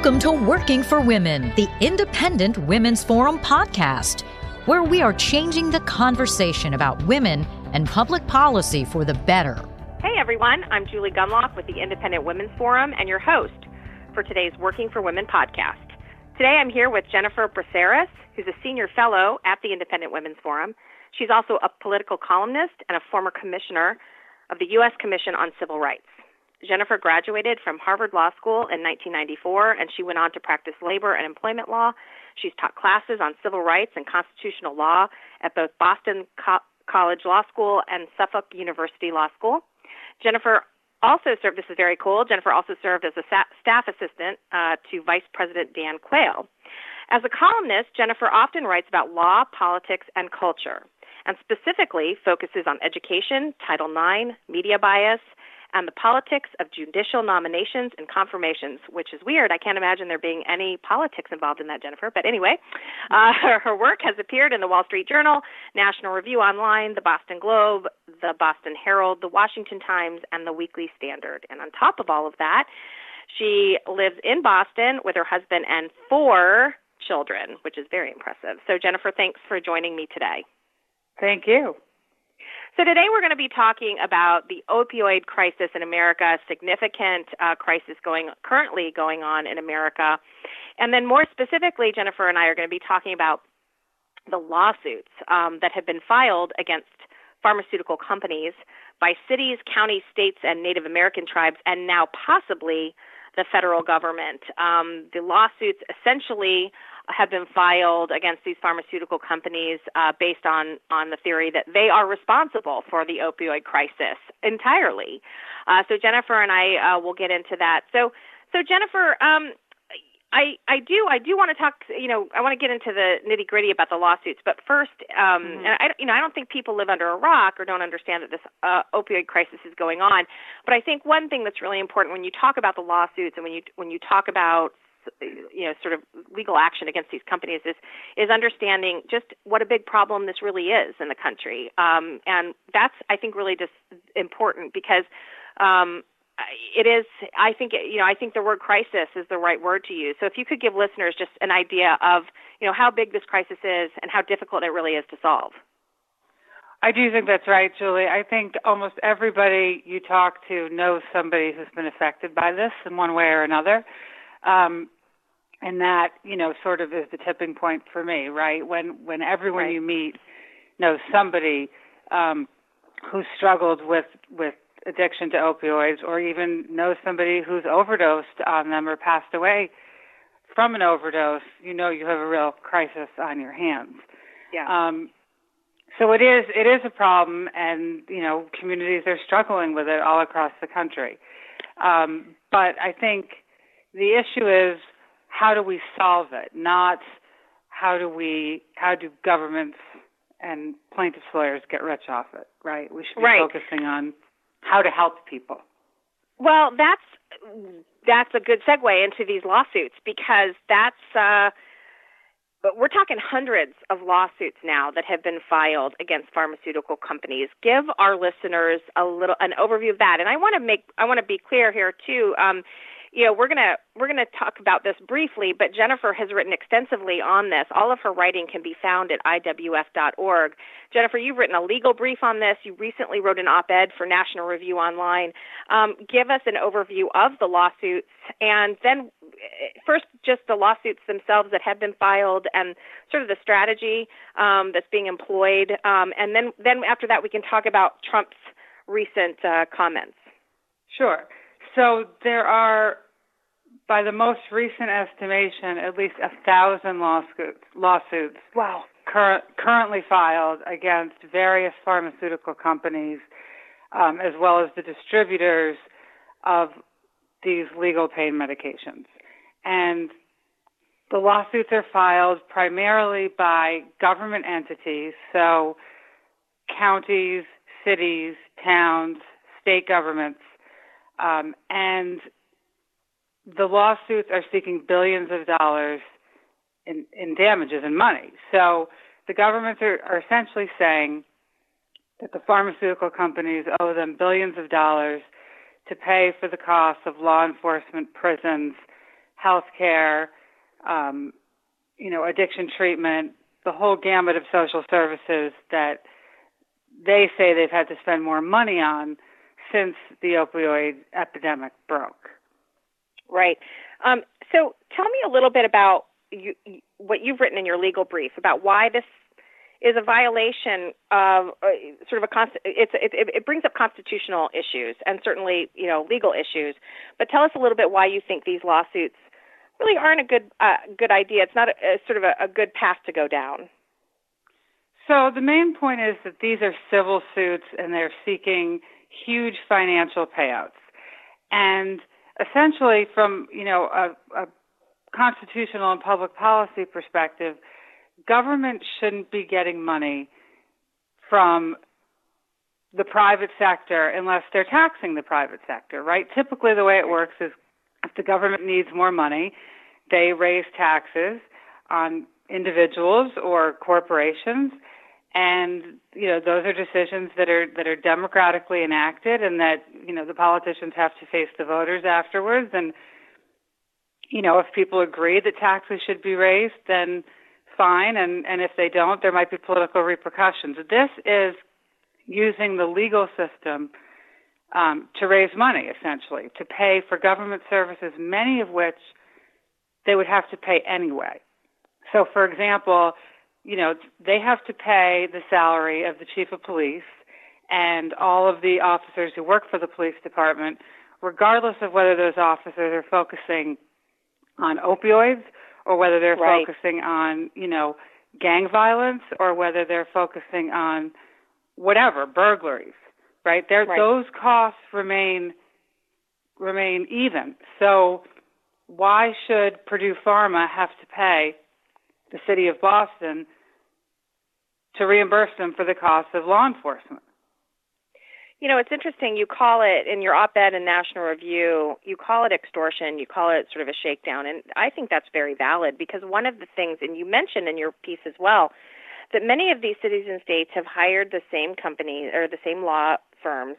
Welcome to Working for Women, the Independent Women's Forum podcast, where we are changing the conversation about women and public policy for the better. Hey everyone, I'm Julie Gunlock with the Independent Women's Forum and your host for today's Working for Women podcast. Today I'm here with Jennifer Braceras, who's a senior fellow at the Independent Women's Forum. She's also a political columnist and a former commissioner of the U.S. Commission on Civil Rights. Jennifer graduated from Harvard Law School in 1994, and she went on to practice labor and employment law. She's taught classes on civil rights and constitutional law at both Boston Co- College Law School and Suffolk University Law School. Jennifer also served, this is very cool, Jennifer also served as a staff assistant uh, to Vice President Dan Quayle. As a columnist, Jennifer often writes about law, politics, and culture, and specifically focuses on education, Title IX, media bias, and the politics of judicial nominations and confirmations, which is weird. I can't imagine there being any politics involved in that, Jennifer. But anyway, uh, her, her work has appeared in the Wall Street Journal, National Review Online, the Boston Globe, the Boston Herald, the Washington Times, and the Weekly Standard. And on top of all of that, she lives in Boston with her husband and four children, which is very impressive. So, Jennifer, thanks for joining me today. Thank you. So today we're going to be talking about the opioid crisis in America, significant uh, crisis going currently going on in America, and then more specifically, Jennifer and I are going to be talking about the lawsuits um, that have been filed against pharmaceutical companies by cities, counties, states, and Native American tribes, and now possibly the federal government. Um, the lawsuits essentially have been filed against these pharmaceutical companies uh, based on on the theory that they are responsible for the opioid crisis entirely. Uh, so Jennifer and I uh, will get into that. So so Jennifer. Um, I, I do I do want to talk you know I want to get into the nitty gritty about the lawsuits but first um, mm-hmm. and I you know I don't think people live under a rock or don't understand that this uh, opioid crisis is going on but I think one thing that's really important when you talk about the lawsuits and when you when you talk about you know sort of legal action against these companies is is understanding just what a big problem this really is in the country um, and that's i think really just important because um, it is i think you know i think the word crisis is the right word to use so if you could give listeners just an idea of you know how big this crisis is and how difficult it really is to solve I do think that's right, Julie. I think almost everybody you talk to knows somebody who's been affected by this in one way or another. Um, and that, you know, sort of is the tipping point for me, right? When when everyone right. you meet knows somebody um, who struggled with with addiction to opioids, or even knows somebody who's overdosed on them or passed away from an overdose, you know you have a real crisis on your hands. Yeah. Um, so it is it is a problem, and you know communities are struggling with it all across the country. Um, but I think the issue is how do we solve it, not how do we how do governments and plaintiffs lawyers get rich off it, right? We should be right. focusing on how to help people. Well, that's that's a good segue into these lawsuits because that's uh but we're talking hundreds of lawsuits now that have been filed against pharmaceutical companies. Give our listeners a little an overview of that, and I want to make I want to be clear here too. Um, you know, we're gonna we're gonna talk about this briefly, but Jennifer has written extensively on this. All of her writing can be found at iwf.org. Jennifer, you've written a legal brief on this. You recently wrote an op-ed for National Review Online. Um, give us an overview of the lawsuits, and then eh, first just the lawsuits themselves that have been filed, and sort of the strategy um, that's being employed, um, and then then after that we can talk about Trump's recent uh, comments. Sure. So there are, by the most recent estimation, at least a thousand lawsuits. Lawsuits. Wow. Cur- currently filed against various pharmaceutical companies, um, as well as the distributors of these legal pain medications. And the lawsuits are filed primarily by government entities, so counties, cities, towns, state governments, um, and the lawsuits are seeking billions of dollars in, in damages and money. So the governments are, are essentially saying that the pharmaceutical companies owe them billions of dollars to pay for the costs of law enforcement, prisons, healthcare, um, you know, addiction treatment, the whole gamut of social services that they say they've had to spend more money on since the opioid epidemic broke. Right. Um, so tell me a little bit about you, what you've written in your legal brief about why this is a violation of uh, sort of a const- it's it, it brings up constitutional issues and certainly you know legal issues. But tell us a little bit why you think these lawsuits really aren't a good uh, good idea. It's not a, a sort of a, a good path to go down. So the main point is that these are civil suits and they're seeking huge financial payouts. And essentially from, you know, a, a constitutional and public policy perspective, government shouldn't be getting money from the private sector unless they're taxing the private sector, right? Typically, the way it works is if the government needs more money, they raise taxes on individuals or corporations and you know those are decisions that are that are democratically enacted and that you know the politicians have to face the voters afterwards. And you know if people agree that taxes should be raised then fine. And and if they don't there might be political repercussions. This is using the legal system um, to raise money essentially to pay for government services many of which they would have to pay anyway. So for example you know, they have to pay the salary of the chief of police and all of the officers who work for the police department, regardless of whether those officers are focusing on opioids or whether they're right. focusing on, you know, gang violence or whether they're focusing on whatever, burglaries, right? There, right. Those costs remain remain even. So why should Purdue Pharma have to pay the city of Boston to reimburse them for the cost of law enforcement. You know, it's interesting. You call it in your op ed in National Review, you call it extortion, you call it sort of a shakedown. And I think that's very valid because one of the things, and you mentioned in your piece as well, that many of these cities and states have hired the same company or the same law firms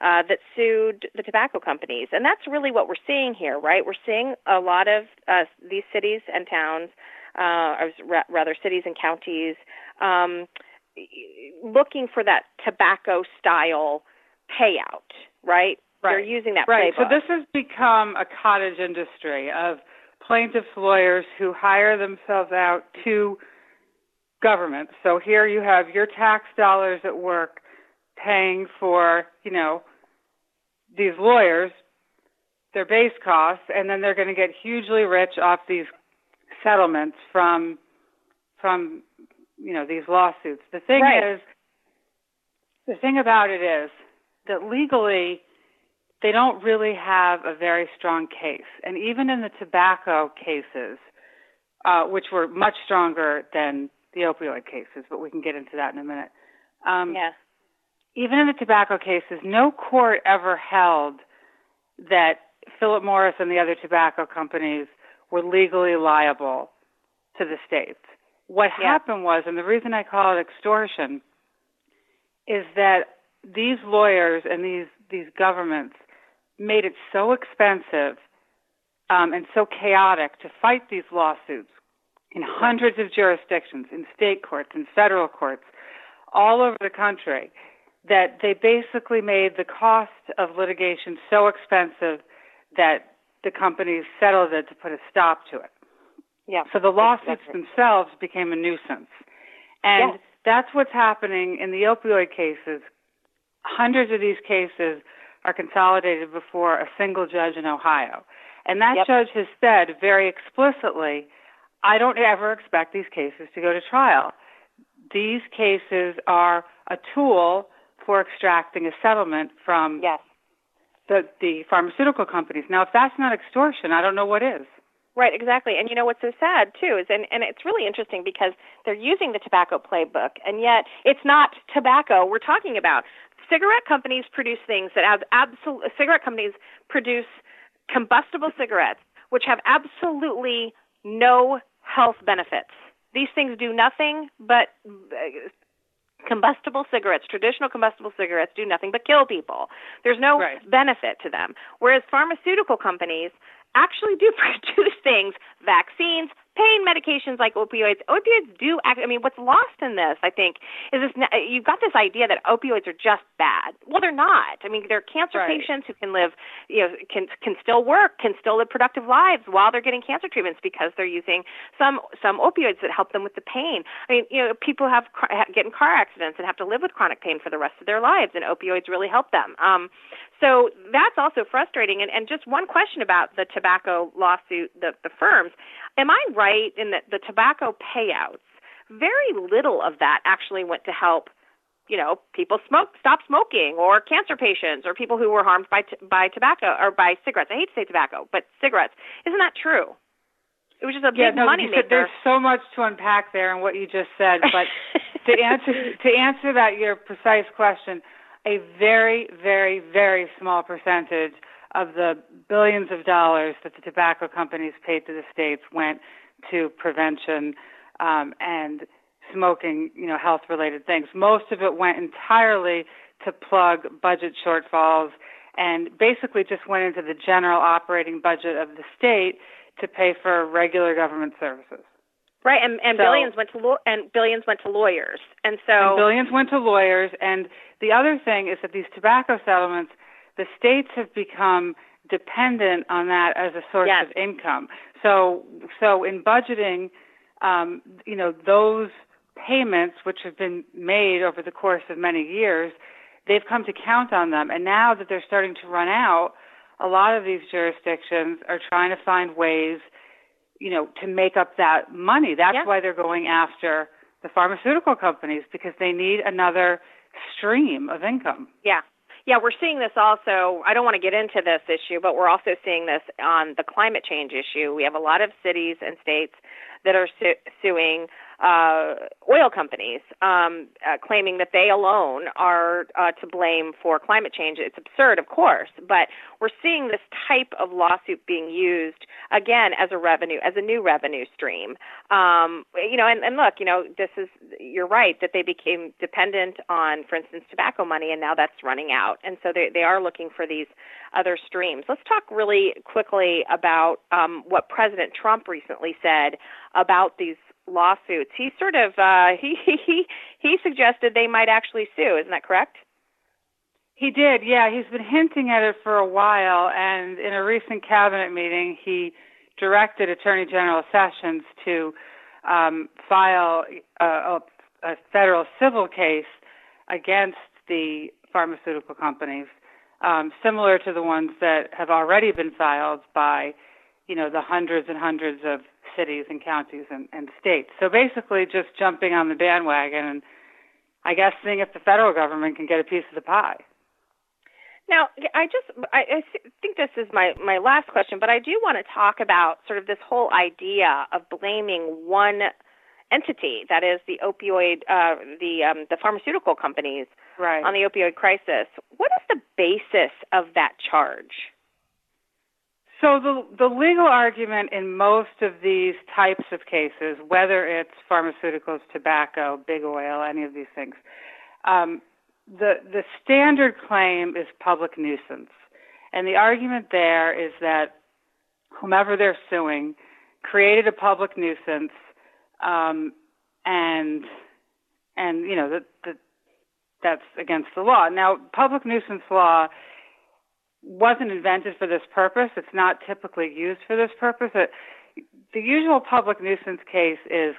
uh, that sued the tobacco companies. And that's really what we're seeing here, right? We're seeing a lot of uh, these cities and towns uh, or rather cities and counties, um, looking for that tobacco style payout, right? Right. They're using that right. playbook. So this has become a cottage industry of plaintiffs' lawyers who hire themselves out to government. So here you have your tax dollars at work paying for, you know, these lawyers, their base costs, and then they're going to get hugely rich off these settlements from from you know these lawsuits. The thing right. is, the thing about it is that legally they don't really have a very strong case, and even in the tobacco cases, uh, which were much stronger than the opioid cases, but we can get into that in a minute. Um, yeah. Even in the tobacco cases, no court ever held that Philip Morris and the other tobacco companies were legally liable to the states. What yeah. happened was, and the reason I call it extortion, is that these lawyers and these these governments made it so expensive um, and so chaotic to fight these lawsuits in hundreds of jurisdictions, in state courts, in federal courts, all over the country, that they basically made the cost of litigation so expensive that the companies settled it to put a stop to it. Yeah. So the lawsuits themselves became a nuisance. And yes. that's what's happening in the opioid cases. Hundreds of these cases are consolidated before a single judge in Ohio. And that yep. judge has said very explicitly, I don't ever expect these cases to go to trial. These cases are a tool for extracting a settlement from yes the the pharmaceutical companies. Now, if that's not extortion, I don't know what is. Right, exactly. And you know what's so sad too is and and it's really interesting because they're using the tobacco playbook and yet it's not tobacco we're talking about. Cigarette companies produce things that have absolute cigarette companies produce combustible cigarettes which have absolutely no health benefits. These things do nothing but uh, combustible cigarettes, traditional combustible cigarettes, do nothing but kill people. There's no right. benefit to them. Whereas pharmaceutical companies actually do produce things, vaccines, pain medications like opioids. Opioids do act. I mean, what's lost in this, I think, is this. You've got this idea that opioids are just bad. Well, they're not. I mean, they're cancer right. patients who can live, you know, can can still work, can still live productive lives while they're getting cancer treatments because they're using some some opioids that help them with the pain. I mean, you know, people have get in car accidents and have to live with chronic pain for the rest of their lives, and opioids really help them. Um, so that's also frustrating. And, and just one question about the tobacco lawsuit, the, the firms. Am I right in that the tobacco payouts, very little of that actually went to help, you know, people smoke, stop smoking, or cancer patients, or people who were harmed by t- by tobacco or by cigarettes. I hate to say tobacco, but cigarettes. Isn't that true? It was just a yeah, big no, money maker. There's so much to unpack there in what you just said, but to answer to answer that your precise question, a very, very, very small percentage of the billions of dollars that the tobacco companies paid to the states went to prevention um, and smoking, you know, health related things. Most of it went entirely to plug budget shortfalls and basically just went into the general operating budget of the state to pay for regular government services. Right, and, and so, billions went to law- and billions went to lawyers, and so and billions went to lawyers. And the other thing is that these tobacco settlements the states have become dependent on that as a source yes. of income. So, so in budgeting, um, you know, those payments which have been made over the course of many years, they've come to count on them. And now that they're starting to run out, a lot of these jurisdictions are trying to find ways, you know, to make up that money. That's yeah. why they're going after the pharmaceutical companies because they need another stream of income. Yeah. Yeah, we're seeing this also. I don't want to get into this issue, but we're also seeing this on the climate change issue. We have a lot of cities and states that are su- suing uh, oil companies, um, uh, claiming that they alone are uh, to blame for climate change. It's absurd, of course, but we're seeing this type of lawsuit being used again as a revenue, as a new revenue stream. Um, you know, and, and look, you know, this is you're right that they became dependent on, for instance, tobacco money, and now that's running out, and so they they are looking for these other streams. Let's talk really quickly about um, what President Trump recently said about these lawsuits. He sort of uh, he he he suggested they might actually sue. Isn't that correct? He did. Yeah, he's been hinting at it for a while, and in a recent cabinet meeting, he directed Attorney General Sessions to um, file a, a, a federal civil case against the pharmaceutical companies, um, similar to the ones that have already been filed by, you know, the hundreds and hundreds of cities and counties and, and states. So basically, just jumping on the bandwagon and I guess seeing if the federal government can get a piece of the pie. Now, I just I, I think this is my my last question, but I do want to talk about sort of this whole idea of blaming one entity, that is the opioid, uh, the um, the pharmaceutical companies, right. on the opioid crisis. What is the basis of that charge? So the the legal argument in most of these types of cases, whether it's pharmaceuticals, tobacco, big oil, any of these things, um, the the standard claim is public nuisance, and the argument there is that whomever they're suing created a public nuisance, um, and and you know that that that's against the law. Now, public nuisance law wasn't invented for this purpose. It's not typically used for this purpose. It, the usual public nuisance case is,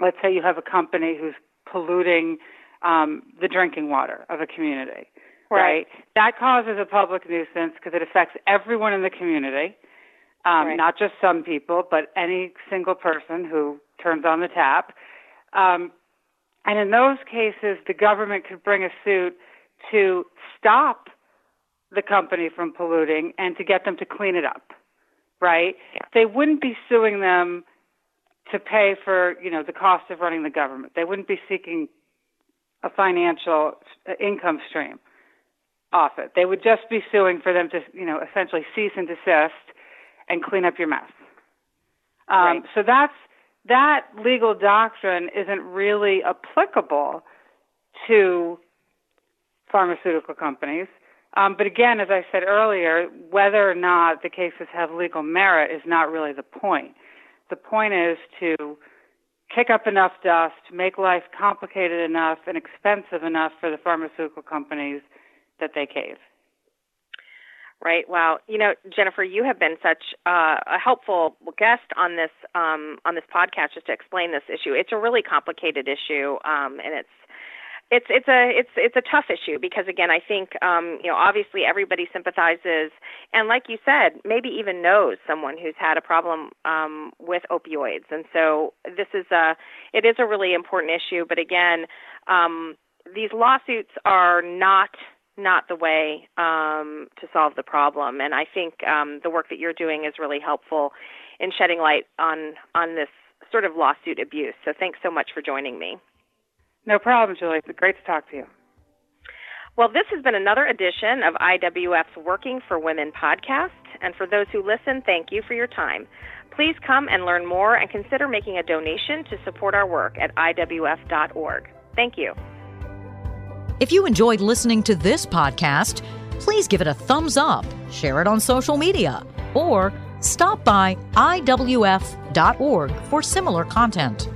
let's say you have a company who's polluting um, the drinking water of a community, right? right? That causes a public nuisance because it affects everyone in the community, um, right. not just some people, but any single person who turns on the tap. Um, and in those cases, the government could bring a suit to stop the company from polluting and to get them to clean it up, right? Yeah. They wouldn't be suing them to pay for, you know, the cost of running the government. They wouldn't be seeking a financial uh, income stream off it. They would just be suing for them to, you know, essentially cease and desist and clean up your mess. Um, right. So that's that legal doctrine isn't really applicable to pharmaceutical companies Um, but again, as I said earlier, whether or not the cases have legal merit is not really the point. The point is to kick up enough dust, make life complicated enough and expensive enough for the pharmaceutical companies that they cave. Right. Wow. You know, Jennifer, you have been such uh, a helpful guest on this um, on this podcast just to explain this issue. It's a really complicated issue, um, and it's it's it's a it's it's a tough issue because again I think um, you know obviously everybody sympathizes and like you said maybe even knows someone who's had a problem um, with opioids. And so this is a it is a really important issue but again um, these lawsuits are not not the way um, to solve the problem. And I think um, the work that you're doing is really helpful in shedding light on on this sort of lawsuit abuse. So thanks so much for joining me. No problem, Julie. It's great to talk to you. Well, this has been another edition of IWF's Working for Women podcast. And for those who listen, thank you for your time. Please come and learn more and consider making a donation to support our work at IWF.org. Thank you. If you enjoyed listening to this podcast, please give it a thumbs up, share it on social media, or stop by IWF.org for similar content.